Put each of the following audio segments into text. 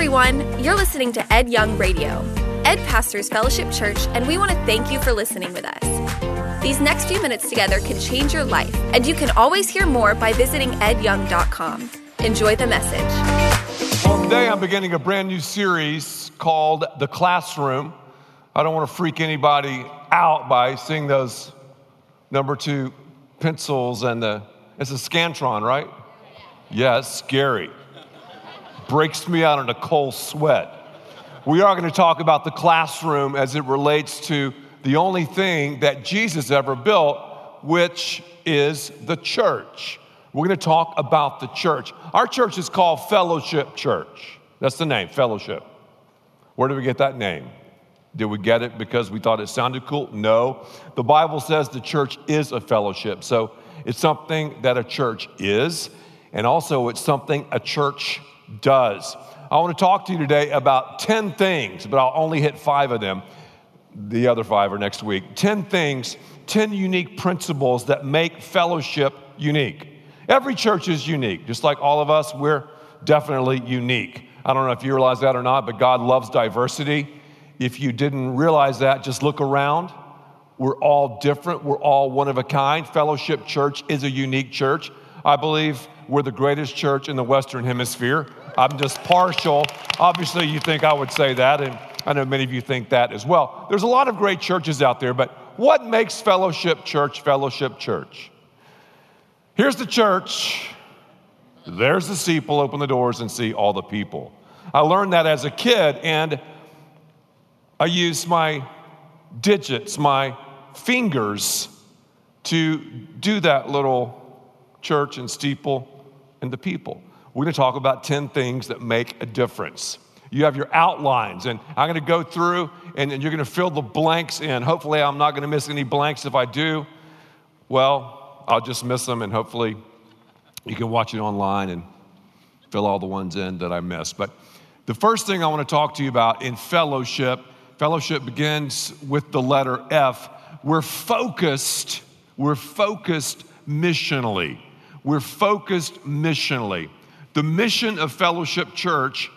everyone. You're listening to Ed Young Radio. Ed pastors Fellowship Church, and we want to thank you for listening with us. These next few minutes together can change your life, and you can always hear more by visiting edyoung.com. Enjoy the message. Well, today I'm beginning a brand new series called The Classroom. I don't want to freak anybody out by seeing those number two pencils and the, it's a Scantron, right? Yeah, scary. Breaks me out in a cold sweat. We are going to talk about the classroom as it relates to the only thing that Jesus ever built, which is the church. We're going to talk about the church. Our church is called Fellowship Church. That's the name, Fellowship. Where did we get that name? Did we get it because we thought it sounded cool? No. The Bible says the church is a fellowship. So it's something that a church is, and also it's something a church does. I want to talk to you today about 10 things, but I'll only hit five of them. The other five are next week. 10 things, 10 unique principles that make fellowship unique. Every church is unique, just like all of us, we're definitely unique. I don't know if you realize that or not, but God loves diversity. If you didn't realize that, just look around. We're all different, we're all one of a kind. Fellowship Church is a unique church. I believe we're the greatest church in the Western Hemisphere. I'm just partial. Obviously, you think I would say that, and I know many of you think that as well. There's a lot of great churches out there, but what makes Fellowship Church Fellowship Church? Here's the church. There's the steeple. Open the doors and see all the people. I learned that as a kid, and I used my digits, my fingers, to do that little church and steeple and the people. We're going to talk about 10 things that make a difference. You have your outlines, and I'm going to go through and, and you're going to fill the blanks in. Hopefully, I'm not going to miss any blanks. If I do, well, I'll just miss them, and hopefully, you can watch it online and fill all the ones in that I missed. But the first thing I want to talk to you about in fellowship, fellowship begins with the letter F. We're focused, we're focused missionally. We're focused missionally. The mission of Fellowship Church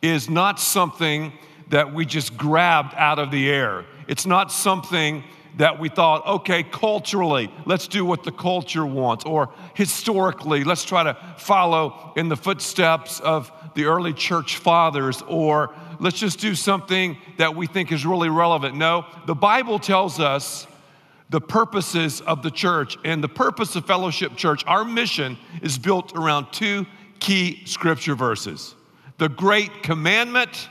is not something that we just grabbed out of the air. It's not something that we thought, okay, culturally, let's do what the culture wants, or historically, let's try to follow in the footsteps of the early church fathers, or let's just do something that we think is really relevant. No, the Bible tells us the purposes of the church and the purpose of Fellowship Church. Our mission is built around two key scripture verses the Great Commandment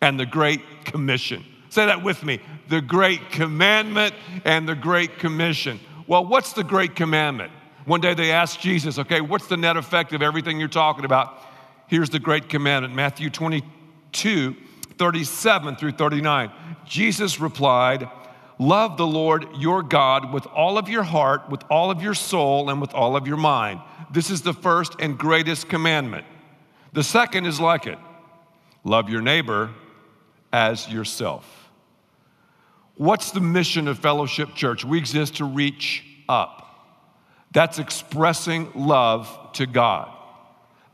and the Great Commission. Say that with me the Great Commandment and the Great Commission. Well, what's the Great Commandment? One day they asked Jesus, okay, what's the net effect of everything you're talking about? Here's the Great Commandment Matthew 22, 37 through 39. Jesus replied, Love the Lord your God with all of your heart, with all of your soul, and with all of your mind. This is the first and greatest commandment. The second is like it love your neighbor as yourself. What's the mission of Fellowship Church? We exist to reach up. That's expressing love to God.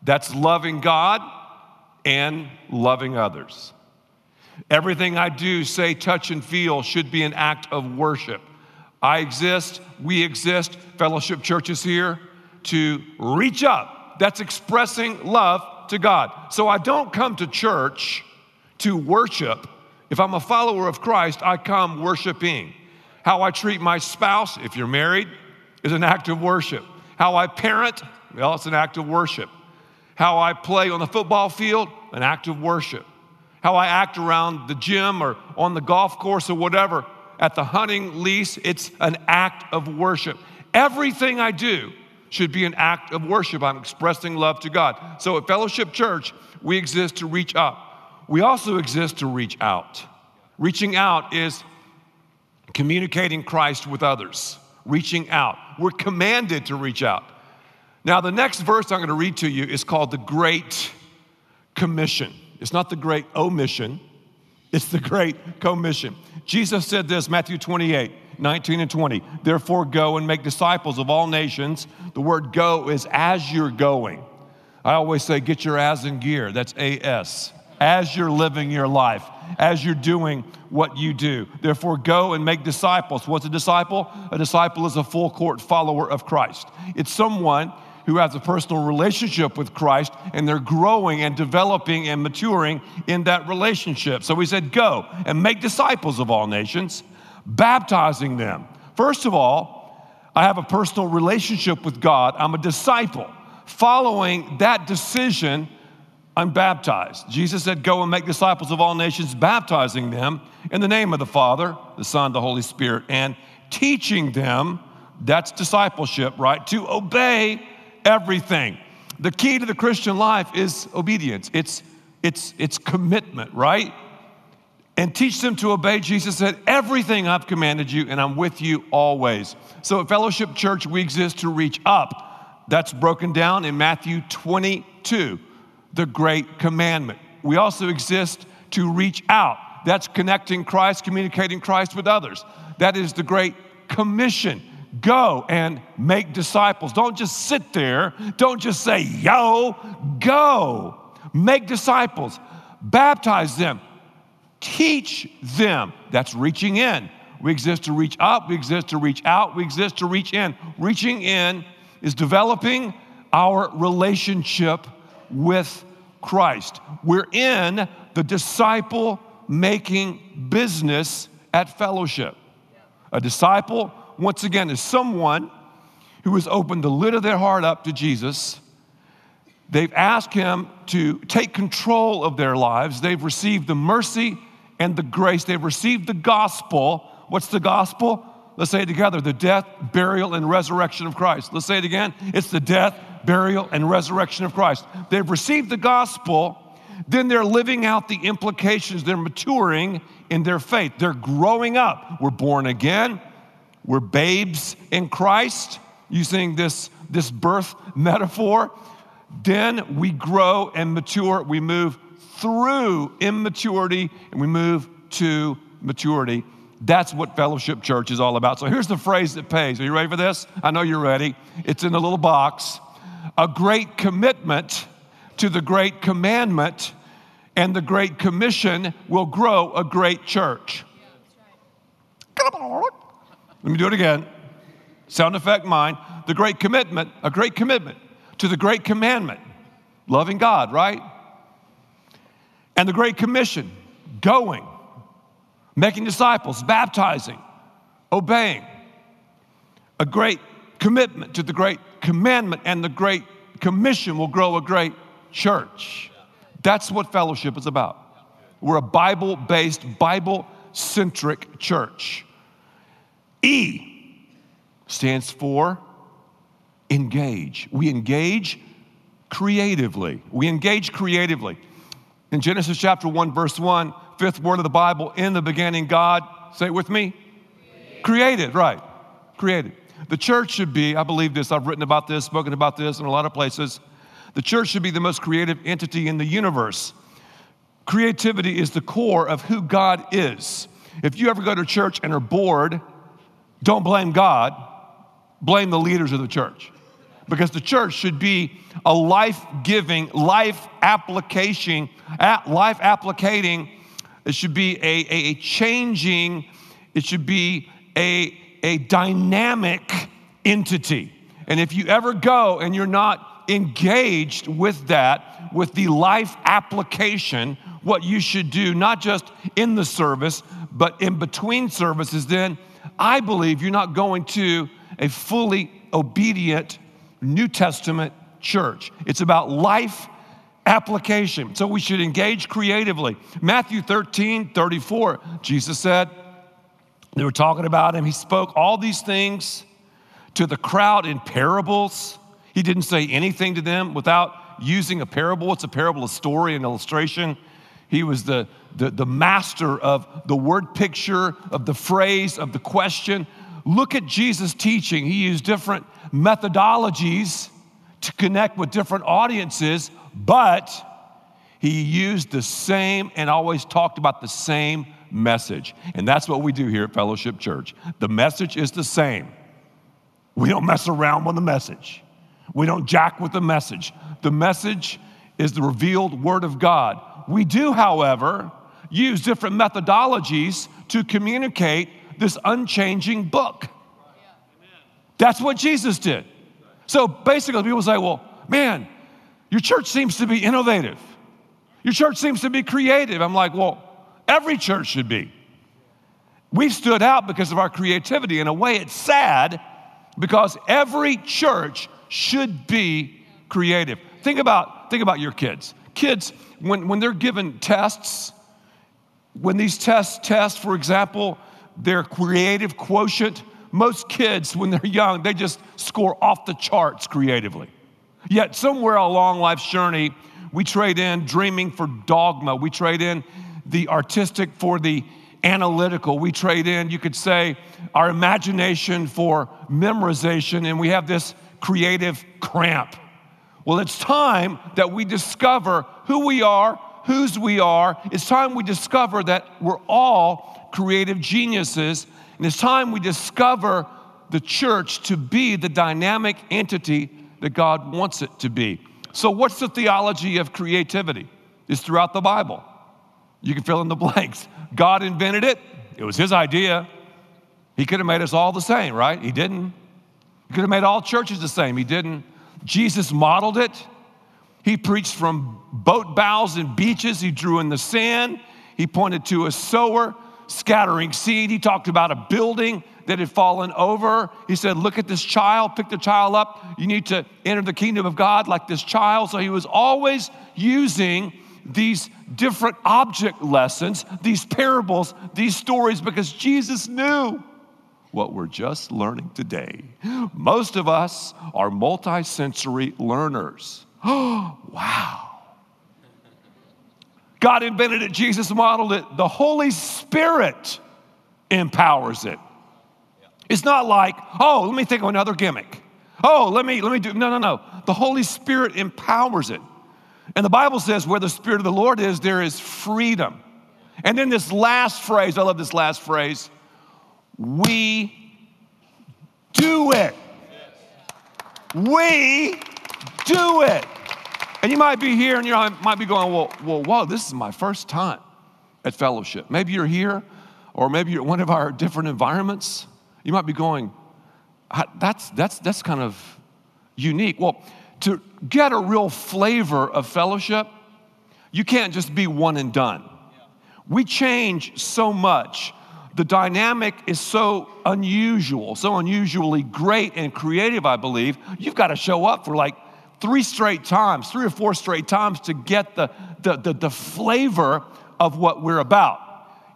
That's loving God and loving others. Everything I do, say, touch, and feel should be an act of worship. I exist, we exist, Fellowship Church is here to reach up. That's expressing love to God. So I don't come to church to worship. If I'm a follower of Christ, I come worshiping. How I treat my spouse, if you're married, is an act of worship. How I parent, well, it's an act of worship. How I play on the football field, an act of worship. How I act around the gym or on the golf course or whatever, at the hunting lease, it's an act of worship. Everything I do should be an act of worship. I'm expressing love to God. So at Fellowship Church, we exist to reach up. We also exist to reach out. Reaching out is communicating Christ with others, reaching out. We're commanded to reach out. Now, the next verse I'm going to read to you is called the Great Commission. It's not the Great Omission, it's the Great Commission. Jesus said this, Matthew 28. 19 and 20. Therefore, go and make disciples of all nations. The word go is as you're going. I always say, get your as in gear. That's AS. As you're living your life, as you're doing what you do. Therefore, go and make disciples. What's a disciple? A disciple is a full court follower of Christ. It's someone who has a personal relationship with Christ and they're growing and developing and maturing in that relationship. So he said, Go and make disciples of all nations, baptizing them. First of all, I have a personal relationship with God, I'm a disciple. Following that decision, I'm baptized. Jesus said, Go and make disciples of all nations, baptizing them in the name of the Father, the Son, the Holy Spirit, and teaching them that's discipleship, right? To obey everything. The key to the Christian life is obedience, it's, it's, it's commitment, right? And teach them to obey. Jesus said, Everything I've commanded you, and I'm with you always. So at Fellowship Church, we exist to reach up. That's broken down in Matthew 22, the great commandment. We also exist to reach out. That's connecting Christ, communicating Christ with others. That is the great commission. Go and make disciples. Don't just sit there. Don't just say, yo, go. Make disciples. Baptize them. Teach them. That's reaching in. We exist to reach up, we exist to reach out, we exist to reach in. Reaching in is developing our relationship with Christ. We're in the disciple making business at fellowship. A disciple once again, is someone who has opened the lid of their heart up to Jesus. They've asked him to take control of their lives. They've received the mercy and the grace. They've received the gospel. What's the gospel? Let's say it together the death, burial, and resurrection of Christ. Let's say it again. It's the death, burial, and resurrection of Christ. They've received the gospel, then they're living out the implications. They're maturing in their faith. They're growing up. We're born again. We're babes in Christ, using this, this birth metaphor. Then we grow and mature. We move through immaturity and we move to maturity. That's what Fellowship Church is all about. So here's the phrase that pays. Are you ready for this? I know you're ready. It's in the little box. A great commitment to the great commandment and the great commission will grow a great church. Let me do it again. Sound effect mine. The great commitment, a great commitment to the great commandment, loving God, right? And the great commission, going, making disciples, baptizing, obeying. A great commitment to the great commandment and the great commission will grow a great church. That's what fellowship is about. We're a Bible based, Bible centric church. E stands for engage. We engage creatively. We engage creatively. In Genesis chapter 1, verse 1, fifth word of the Bible, in the beginning, God, say it with me, created, created right, created. The church should be, I believe this, I've written about this, spoken about this in a lot of places. The church should be the most creative entity in the universe. Creativity is the core of who God is. If you ever go to church and are bored, don't blame God, blame the leaders of the church. Because the church should be a life giving, life application, life applicating, it should be a, a, a changing, it should be a, a dynamic entity. And if you ever go and you're not engaged with that, with the life application, what you should do, not just in the service, but in between services, then I believe you're not going to a fully obedient New Testament church. It's about life application. So we should engage creatively. Matthew 13, 34, Jesus said, they were talking about him. He spoke all these things to the crowd in parables. He didn't say anything to them without using a parable. It's a parable, a story, an illustration. He was the, the, the master of the word picture, of the phrase, of the question. Look at Jesus' teaching. He used different methodologies to connect with different audiences, but he used the same and always talked about the same message. And that's what we do here at Fellowship Church. The message is the same. We don't mess around with the message. We don't jack with the message. The message is the revealed Word of God. We do, however, use different methodologies to communicate this unchanging book. That's what Jesus did. So basically, people say, well, man, your church seems to be innovative. Your church seems to be creative. I'm like, well, every church should be. We've stood out because of our creativity. In a way, it's sad because every church should be creative. Think about, think about your kids. Kids, when, when they're given tests, when these tests test, for example, their creative quotient, most kids, when they're young, they just score off the charts creatively. Yet, somewhere along life's journey, we trade in dreaming for dogma. We trade in the artistic for the analytical. We trade in, you could say, our imagination for memorization, and we have this creative cramp. Well, it's time that we discover who we are, whose we are. It's time we discover that we're all creative geniuses. And it's time we discover the church to be the dynamic entity that God wants it to be. So, what's the theology of creativity? It's throughout the Bible. You can fill in the blanks. God invented it, it was His idea. He could have made us all the same, right? He didn't. He could have made all churches the same. He didn't. Jesus modeled it. He preached from boat bows and beaches. He drew in the sand. He pointed to a sower scattering seed. He talked about a building that had fallen over. He said, Look at this child, pick the child up. You need to enter the kingdom of God like this child. So he was always using these different object lessons, these parables, these stories, because Jesus knew what we're just learning today. Most of us are multisensory learners. Oh, wow. God invented it, Jesus modeled it, the Holy Spirit empowers it. It's not like, oh, let me think of another gimmick. Oh, let me, let me do, no, no, no. The Holy Spirit empowers it. And the Bible says, where the Spirit of the Lord is, there is freedom. And then this last phrase, I love this last phrase, we do it. We do it. And you might be here and you might be going, well, well, whoa, this is my first time at fellowship. Maybe you're here, or maybe you're at one of our different environments. You might be going, that's, that's, that's kind of unique. Well, to get a real flavor of fellowship, you can't just be one and done. We change so much. The dynamic is so unusual, so unusually great and creative, I believe. You've got to show up for like three straight times, three or four straight times to get the, the, the, the flavor of what we're about.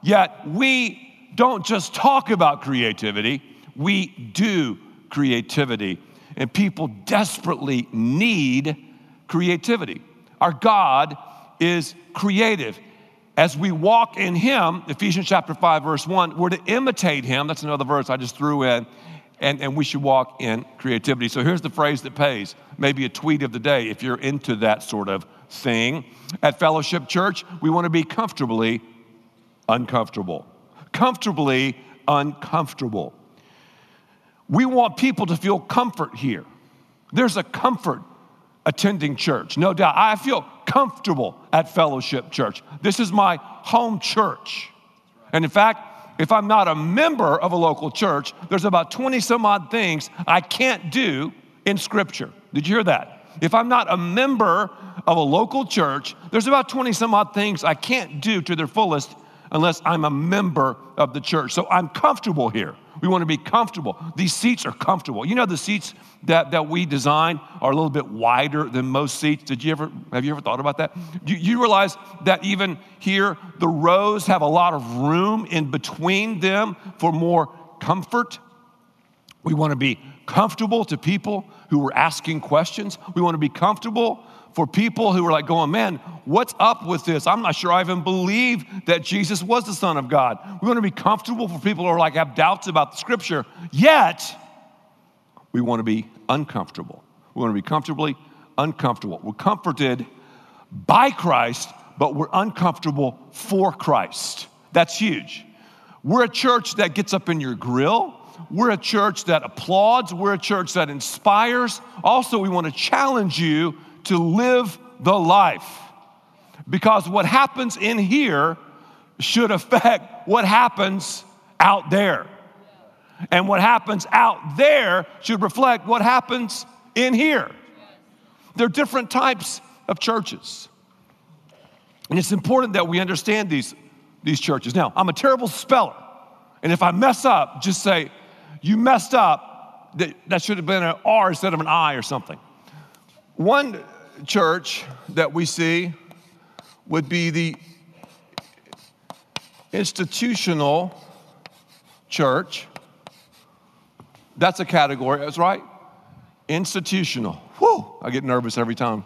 Yet we don't just talk about creativity, we do creativity. And people desperately need creativity. Our God is creative. As we walk in Him, Ephesians chapter 5, verse 1, we're to imitate Him. That's another verse I just threw in. And, and we should walk in creativity. So here's the phrase that pays, maybe a tweet of the day if you're into that sort of thing. At Fellowship Church, we want to be comfortably uncomfortable comfortably uncomfortable. We want people to feel comfort here. There's a comfort attending church, no doubt. I feel comfortable at Fellowship Church. This is my home church. And in fact, if I'm not a member of a local church, there's about 20 some odd things I can't do in Scripture. Did you hear that? If I'm not a member of a local church, there's about 20 some odd things I can't do to their fullest unless I'm a member of the church. So I'm comfortable here. We want to be comfortable. These seats are comfortable. You know, the seats that, that we design are a little bit wider than most seats. Did you ever, have you ever thought about that? You, you realize that even here, the rows have a lot of room in between them for more comfort? We want to be comfortable to people who are asking questions. We want to be comfortable for people who are like going, man, what's up with this? I'm not sure I even believe that Jesus was the Son of God. We want to be comfortable for people who are like have doubts about the scripture, yet we want to be uncomfortable. We want to be comfortably uncomfortable. We're comforted by Christ, but we're uncomfortable for Christ. That's huge. We're a church that gets up in your grill we're a church that applauds, we're a church that inspires. Also, we want to challenge you to live the life. Because what happens in here should affect what happens out there. And what happens out there should reflect what happens in here. There are different types of churches. And it's important that we understand these, these churches. Now, I'm a terrible speller. And if I mess up, just say, you messed up. That, that should have been an R instead of an I or something. One church that we see would be the institutional church. That's a category, that's right. Institutional. Whew, I get nervous every time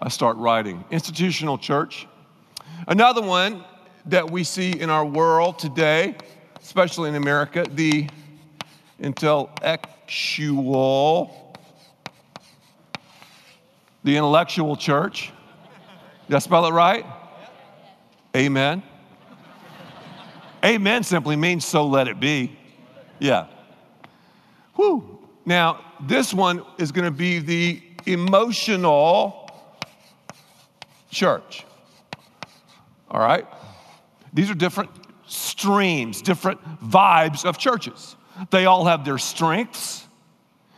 I start writing. Institutional church. Another one that we see in our world today, especially in America, the intellectual, the intellectual church. Did I spell it right? Amen. Amen simply means so let it be. Yeah. Whew. Now, this one is going to be the emotional church. All right? These are different streams, different vibes of churches. They all have their strengths,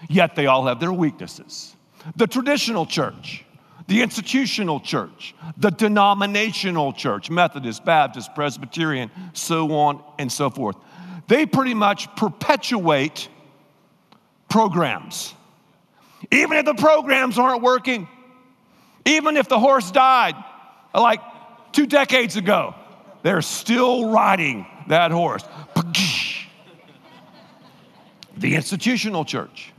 yet they all have their weaknesses. The traditional church, the institutional church, the denominational church, Methodist, Baptist, Presbyterian, so on and so forth. They pretty much perpetuate programs. Even if the programs aren't working, even if the horse died like two decades ago, they're still riding that horse. The institutional church.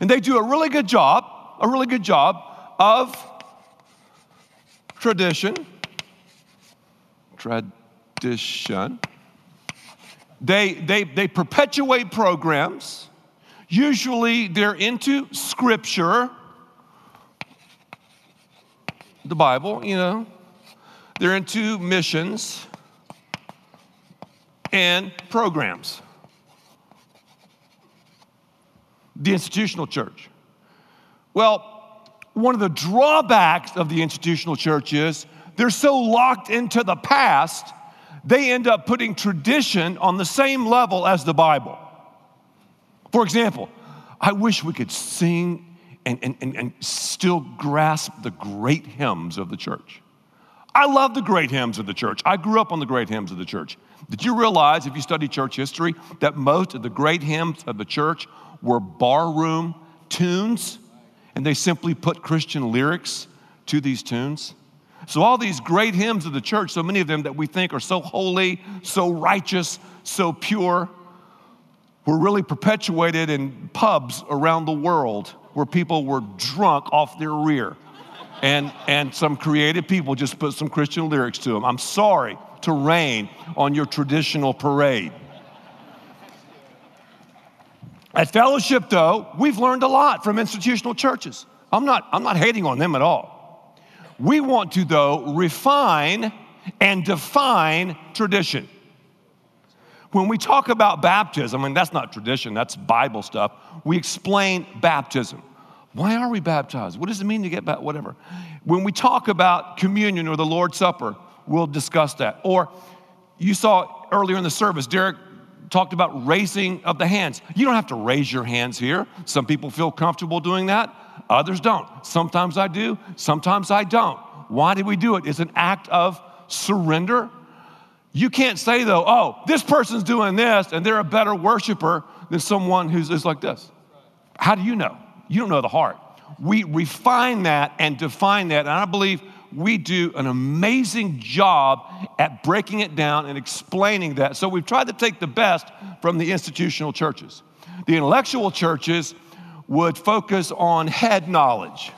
And they do a really good job, a really good job of tradition. Tradition. They, they, they perpetuate programs. Usually they're into scripture, the Bible, you know. They're into missions and programs. The institutional church. Well, one of the drawbacks of the institutional church is they're so locked into the past, they end up putting tradition on the same level as the Bible. For example, I wish we could sing and, and, and, and still grasp the great hymns of the church. I love the great hymns of the church. I grew up on the great hymns of the church. Did you realize, if you study church history, that most of the great hymns of the church were barroom tunes? And they simply put Christian lyrics to these tunes. So, all these great hymns of the church, so many of them that we think are so holy, so righteous, so pure, were really perpetuated in pubs around the world where people were drunk off their rear. And, and some creative people just put some Christian lyrics to them. I'm sorry to rain on your traditional parade. At fellowship, though, we've learned a lot from institutional churches. I'm not, I'm not hating on them at all. We want to, though, refine and define tradition. When we talk about baptism, and that's not tradition, that's Bible stuff, we explain baptism. Why are we baptized? What does it mean to get baptized? Whatever. When we talk about communion or the Lord's Supper, we'll discuss that. Or you saw earlier in the service, Derek talked about raising of the hands. You don't have to raise your hands here. Some people feel comfortable doing that, others don't. Sometimes I do, sometimes I don't. Why do we do it? It's an act of surrender. You can't say, though, oh, this person's doing this and they're a better worshiper than someone who's is like this. How do you know? You don't know the heart. We refine that and define that, and I believe we do an amazing job at breaking it down and explaining that. So we've tried to take the best from the institutional churches. The intellectual churches would focus on head knowledge.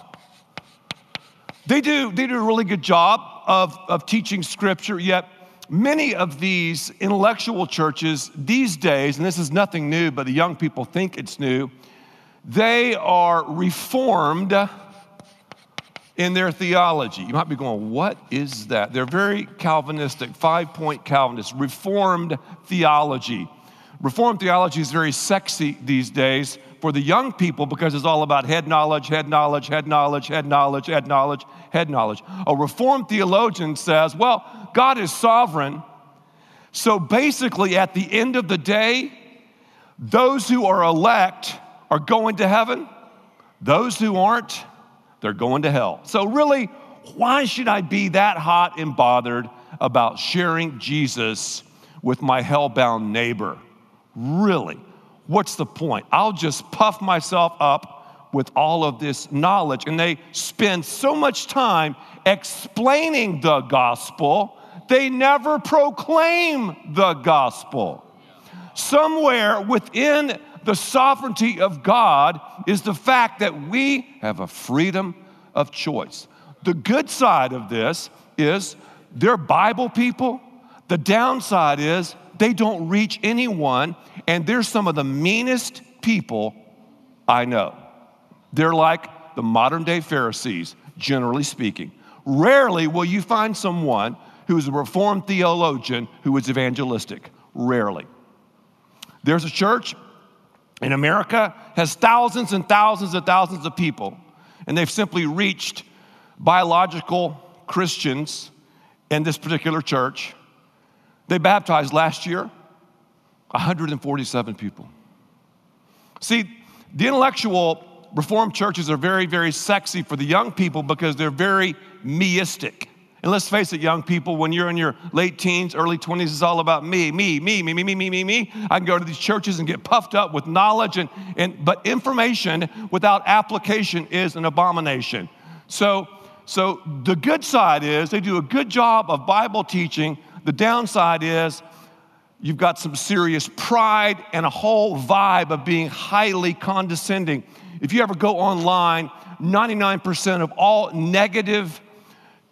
They do, they do a really good job of, of teaching scripture, yet many of these intellectual churches these days, and this is nothing new, but the young people think it's new, they are reformed in their theology. You might be going, what is that? They're very Calvinistic, five point Calvinist, Reformed theology. Reformed theology is very sexy these days for the young people because it's all about head knowledge, head knowledge, head knowledge, head knowledge, head knowledge, head knowledge. A Reformed theologian says, well, God is sovereign. So basically, at the end of the day, those who are elect are going to heaven, those who aren't, they're going to hell. So, really, why should I be that hot and bothered about sharing Jesus with my hell-bound neighbor? Really, what's the point? I'll just puff myself up with all of this knowledge. And they spend so much time explaining the gospel, they never proclaim the gospel. Somewhere within the sovereignty of God is the fact that we have a freedom of choice. The good side of this is they're Bible people. The downside is they don't reach anyone, and they're some of the meanest people I know. They're like the modern day Pharisees, generally speaking. Rarely will you find someone who's a Reformed theologian who is evangelistic. Rarely. There's a church in America has thousands and thousands and thousands of people, and they've simply reached biological Christians in this particular church. They baptized last year 147 people. See, the intellectual Reformed churches are very, very sexy for the young people because they're very meistic. And let's face it, young people, when you're in your late teens, early 20s, it's all about me, me, me, me, me, me, me, me, me. I can go to these churches and get puffed up with knowledge, and, and but information without application is an abomination. So, so the good side is they do a good job of Bible teaching. The downside is you've got some serious pride and a whole vibe of being highly condescending. If you ever go online, 99% of all negative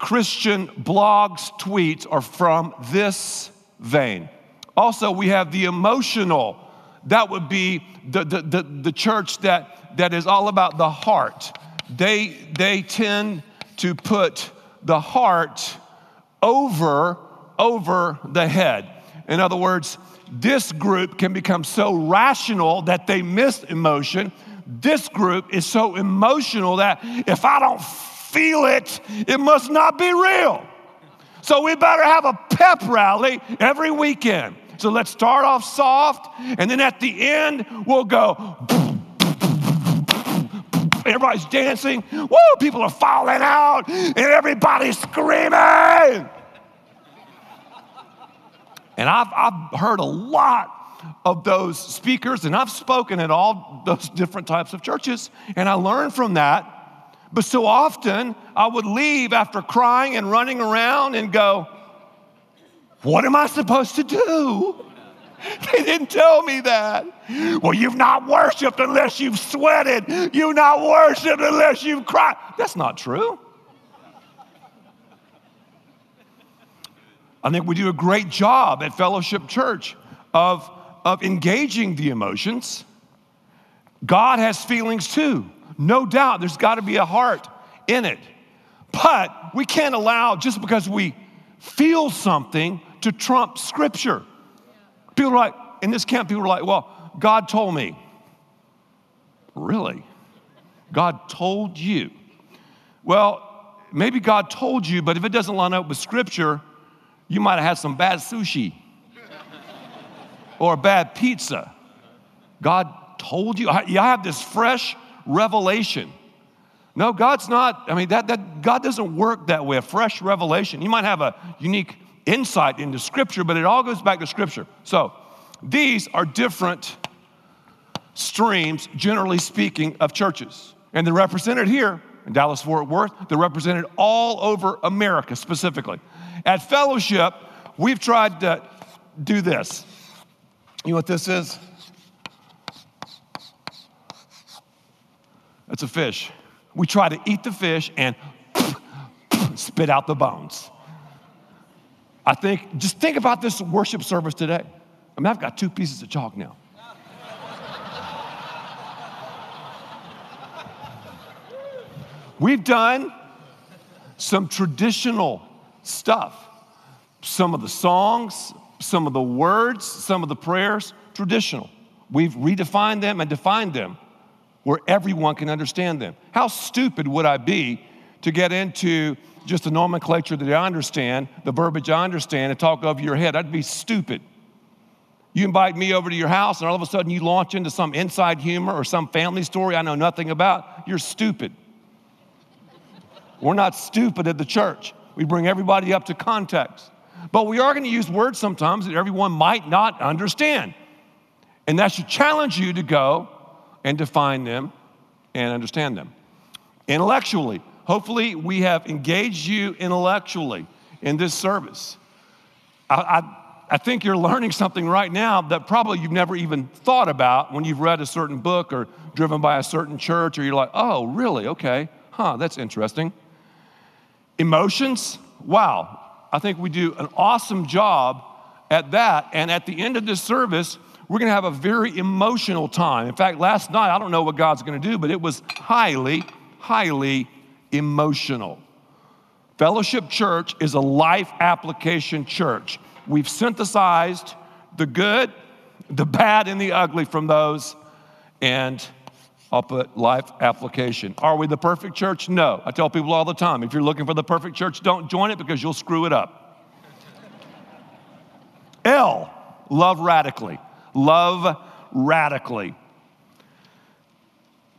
Christian blogs, tweets are from this vein. Also, we have the emotional. That would be the, the, the, the church that, that is all about the heart. They, they tend to put the heart over, over the head. In other words, this group can become so rational that they miss emotion. This group is so emotional that if I don't feel it, it must not be real. So we better have a pep rally every weekend. So let's start off soft, and then at the end, we'll go. Everybody's dancing. Woo! People are falling out, and everybody's screaming. And I've, I've heard a lot of those speakers, and I've spoken at all those different types of churches, and I learned from that but so often I would leave after crying and running around and go, What am I supposed to do? They didn't tell me that. Well, you've not worshiped unless you've sweated. You've not worshiped unless you've cried. That's not true. I think we do a great job at Fellowship Church of, of engaging the emotions. God has feelings too. No doubt there's got to be a heart in it. But we can't allow, just because we feel something, to trump Scripture. People are like, in this camp, people are like, well, God told me. Really? God told you. Well, maybe God told you, but if it doesn't line up with Scripture, you might have had some bad sushi or a bad pizza. God told you. I, I have this fresh revelation. No, God's not, I mean, that, that God doesn't work that way, a fresh revelation. You might have a unique insight into Scripture, but it all goes back to Scripture. So these are different streams, generally speaking, of churches. And they're represented here in Dallas Fort Worth, they're represented all over America specifically. At Fellowship, we've tried to do this. You know what this is? It's a fish. We try to eat the fish and spit out the bones. I think, just think about this worship service today. I mean, I've got two pieces of chalk now. We've done some traditional stuff. Some of the songs, some of the words, some of the prayers, traditional. We've redefined them and defined them where everyone can understand them. How stupid would I be to get into just the nomenclature that I understand, the verbiage I understand, and talk over your head? I'd be stupid. You invite me over to your house, and all of a sudden you launch into some inside humor or some family story I know nothing about. You're stupid. We're not stupid at the church. We bring everybody up to context. But we are going to use words sometimes that everyone might not understand. And that should challenge you to go and define them and understand them. Intellectually, hopefully, we have engaged you intellectually in this service. I, I, I, think you're learning something right now that probably you've never even thought about when you've read a certain book or driven by a certain church, or you're like, oh, really? Okay. Huh, that's interesting. Emotions, wow. I think we do an awesome job at that. And at the end of this service, we're going to have a very emotional time. In fact, last night, I don't know what God's going to do, but it was highly, highly emotional. Fellowship Church is a life application church. We've synthesized the good, the bad, and the ugly from those, and I'll put life application. Are we the perfect church? No. I tell people all the time if you're looking for the perfect church, don't join it because you'll screw it up. L, love radically love radically.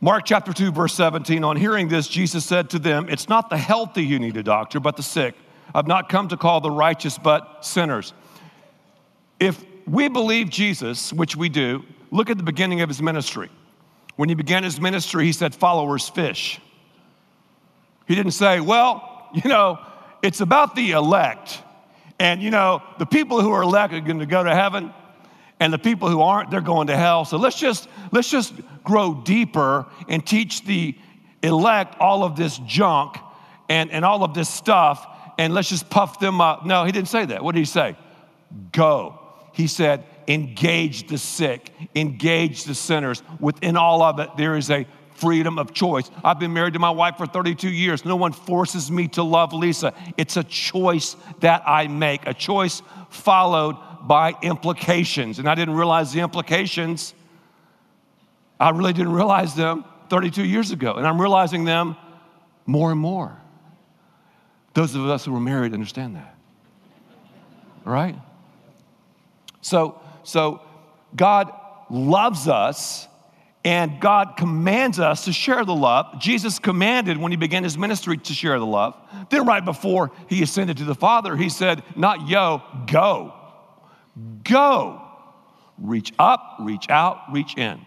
Mark chapter 2, verse 17 On hearing this, Jesus said to them, It's not the healthy you need a doctor, but the sick. I've not come to call the righteous, but sinners. If we believe Jesus, which we do, look at the beginning of his ministry. When he began his ministry, he said, Followers fish. He didn't say, Well, you know, it's about the elect. And, you know, the people who are elect are going to go to heaven and the people who aren't they're going to hell so let's just let's just grow deeper and teach the elect all of this junk and, and all of this stuff and let's just puff them up no he didn't say that what did he say go he said engage the sick engage the sinners within all of it there is a freedom of choice. I've been married to my wife for 32 years. No one forces me to love Lisa. It's a choice that I make, a choice followed by implications. And I didn't realize the implications. I really didn't realize them 32 years ago. And I'm realizing them more and more. Those of us who were married understand that. Right? So, so God loves us and God commands us to share the love. Jesus commanded when he began his ministry to share the love. Then, right before he ascended to the Father, he said, Not yo, go. Go. Reach up, reach out, reach in.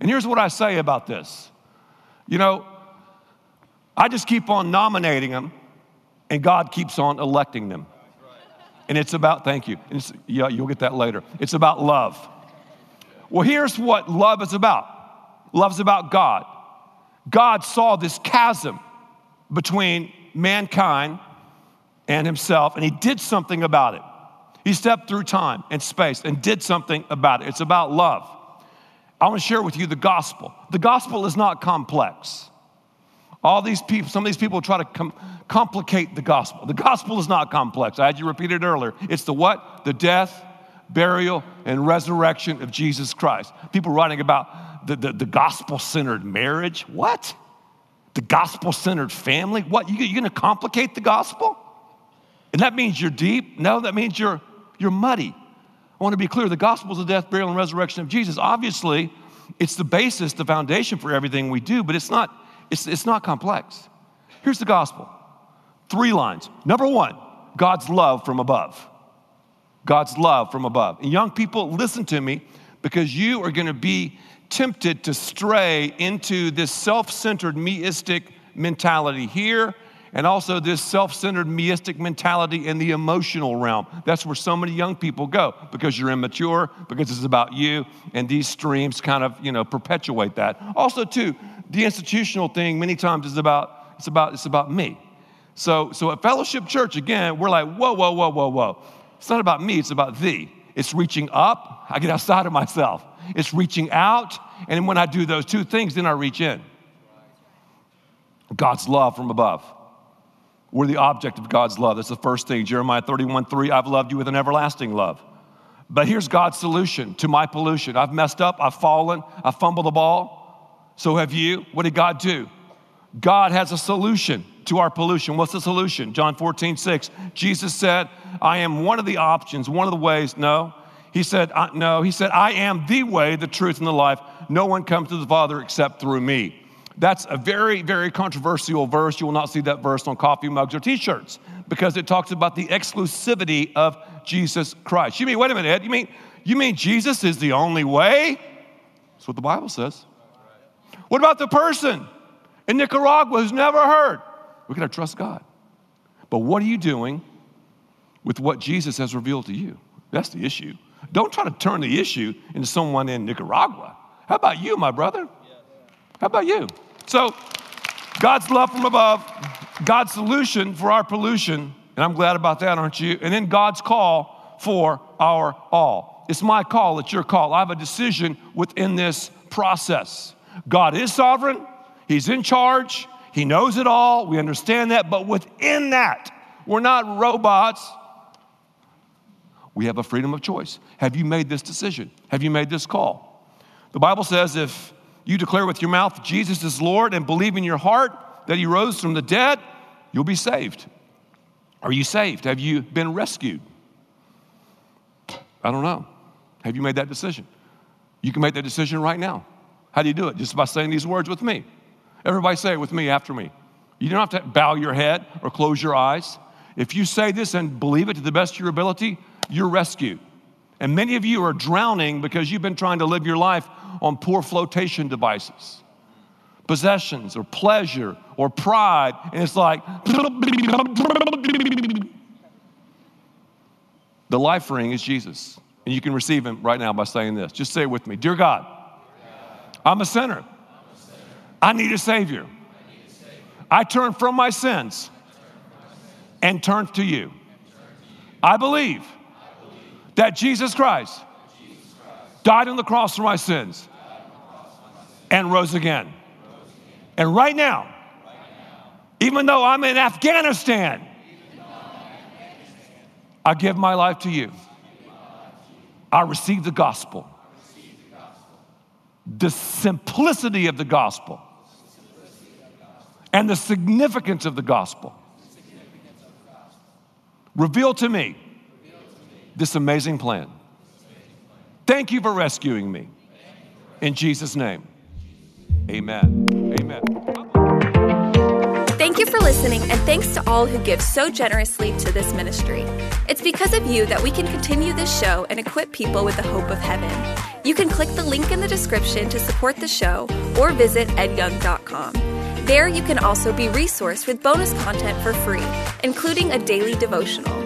And here's what I say about this you know, I just keep on nominating them, and God keeps on electing them. And it's about, thank you. yeah, you'll get that later. It's about love. Well, here's what love is about love's about God. God saw this chasm between mankind and himself, and he did something about it. He stepped through time and space and did something about it. It's about love. I want to share with you the gospel. The gospel is not complex. All these people, some of these people try to com- complicate the gospel. The gospel is not complex. I had you repeat it earlier. It's the what? The death, burial, and resurrection of Jesus Christ. People writing about the, the, the gospel centered marriage. What? The gospel centered family? What? You, you're going to complicate the gospel? And that means you're deep? No, that means you're you're muddy. I want to be clear the gospel is the death, burial, and resurrection of Jesus. Obviously, it's the basis, the foundation for everything we do, but it's not, it's, it's not complex. Here's the gospel three lines. Number one, God's love from above. God's love from above. And young people, listen to me because you are going to be tempted to stray into this self centered, meistic mentality here and also this self centered meistic mentality in the emotional realm. That's where so many young people go because you're immature, because it's about you, and these streams kind of, you know, perpetuate that. Also, too, the institutional thing many times is about, it's about, it's about me. So, so at Fellowship Church, again, we're like, whoa, whoa, whoa, whoa, whoa. It's not about me, it's about thee. It's reaching up, I get outside of myself. It's reaching out, and when I do those two things, then I reach in. God's love from above. We're the object of God's love. That's the first thing. Jeremiah 31 3, I've loved you with an everlasting love. But here's God's solution to my pollution. I've messed up, I've fallen, I fumbled the ball. So have you. What did God do? God has a solution to our pollution. What's the solution? John 14, 6. Jesus said, I am one of the options, one of the ways. No. He said, No. He said, I am the way, the truth, and the life. No one comes to the Father except through me. That's a very, very controversial verse. You will not see that verse on coffee mugs or t shirts because it talks about the exclusivity of Jesus Christ. You mean, wait a minute, Ed, you mean, you mean Jesus is the only way? That's what the Bible says. What about the person in Nicaragua who's never heard? Going to trust God. But what are you doing with what Jesus has revealed to you? That's the issue. Don't try to turn the issue into someone in Nicaragua. How about you, my brother? How about you? So, God's love from above, God's solution for our pollution, and I'm glad about that, aren't you? And then God's call for our all. It's my call, it's your call. I have a decision within this process. God is sovereign, He's in charge, He knows it all. We understand that, but within that, we're not robots. We have a freedom of choice. Have you made this decision? Have you made this call? The Bible says if you declare with your mouth Jesus is Lord and believe in your heart that he rose from the dead, you'll be saved. Are you saved? Have you been rescued? I don't know. Have you made that decision? You can make that decision right now. How do you do it? Just by saying these words with me. Everybody say it with me after me. You don't have to bow your head or close your eyes. If you say this and believe it to the best of your ability, you're rescued. And many of you are drowning because you've been trying to live your life on poor flotation devices, possessions or pleasure or pride. And it's like, the life ring is Jesus. And you can receive him right now by saying this. Just say it with me Dear God, I'm a sinner. I need a Savior. I turn from my sins and turn to you. I believe that Jesus Christ died on the cross for my sins and rose again. And right now, even though I'm in Afghanistan, I give my life to you. I receive the gospel. The simplicity of the gospel and the significance of the gospel. Reveal to me this amazing plan. Thank you for rescuing me. In Jesus' name, amen. Amen. Thank you for listening, and thanks to all who give so generously to this ministry. It's because of you that we can continue this show and equip people with the hope of heaven. You can click the link in the description to support the show or visit edyoung.com. There, you can also be resourced with bonus content for free, including a daily devotional.